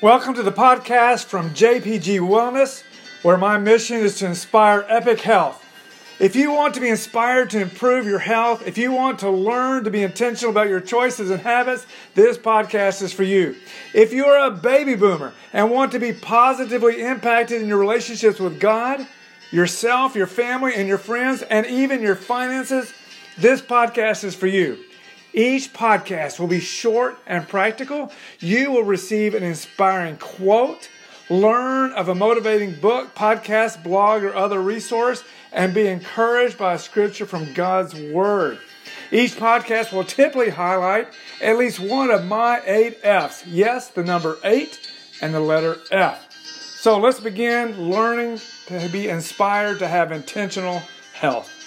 Welcome to the podcast from JPG Wellness, where my mission is to inspire epic health. If you want to be inspired to improve your health, if you want to learn to be intentional about your choices and habits, this podcast is for you. If you are a baby boomer and want to be positively impacted in your relationships with God, yourself, your family, and your friends, and even your finances, this podcast is for you. Each podcast will be short and practical. You will receive an inspiring quote, learn of a motivating book, podcast, blog, or other resource, and be encouraged by a scripture from God's Word. Each podcast will typically highlight at least one of my eight F's. Yes, the number eight and the letter F. So let's begin learning to be inspired to have intentional health.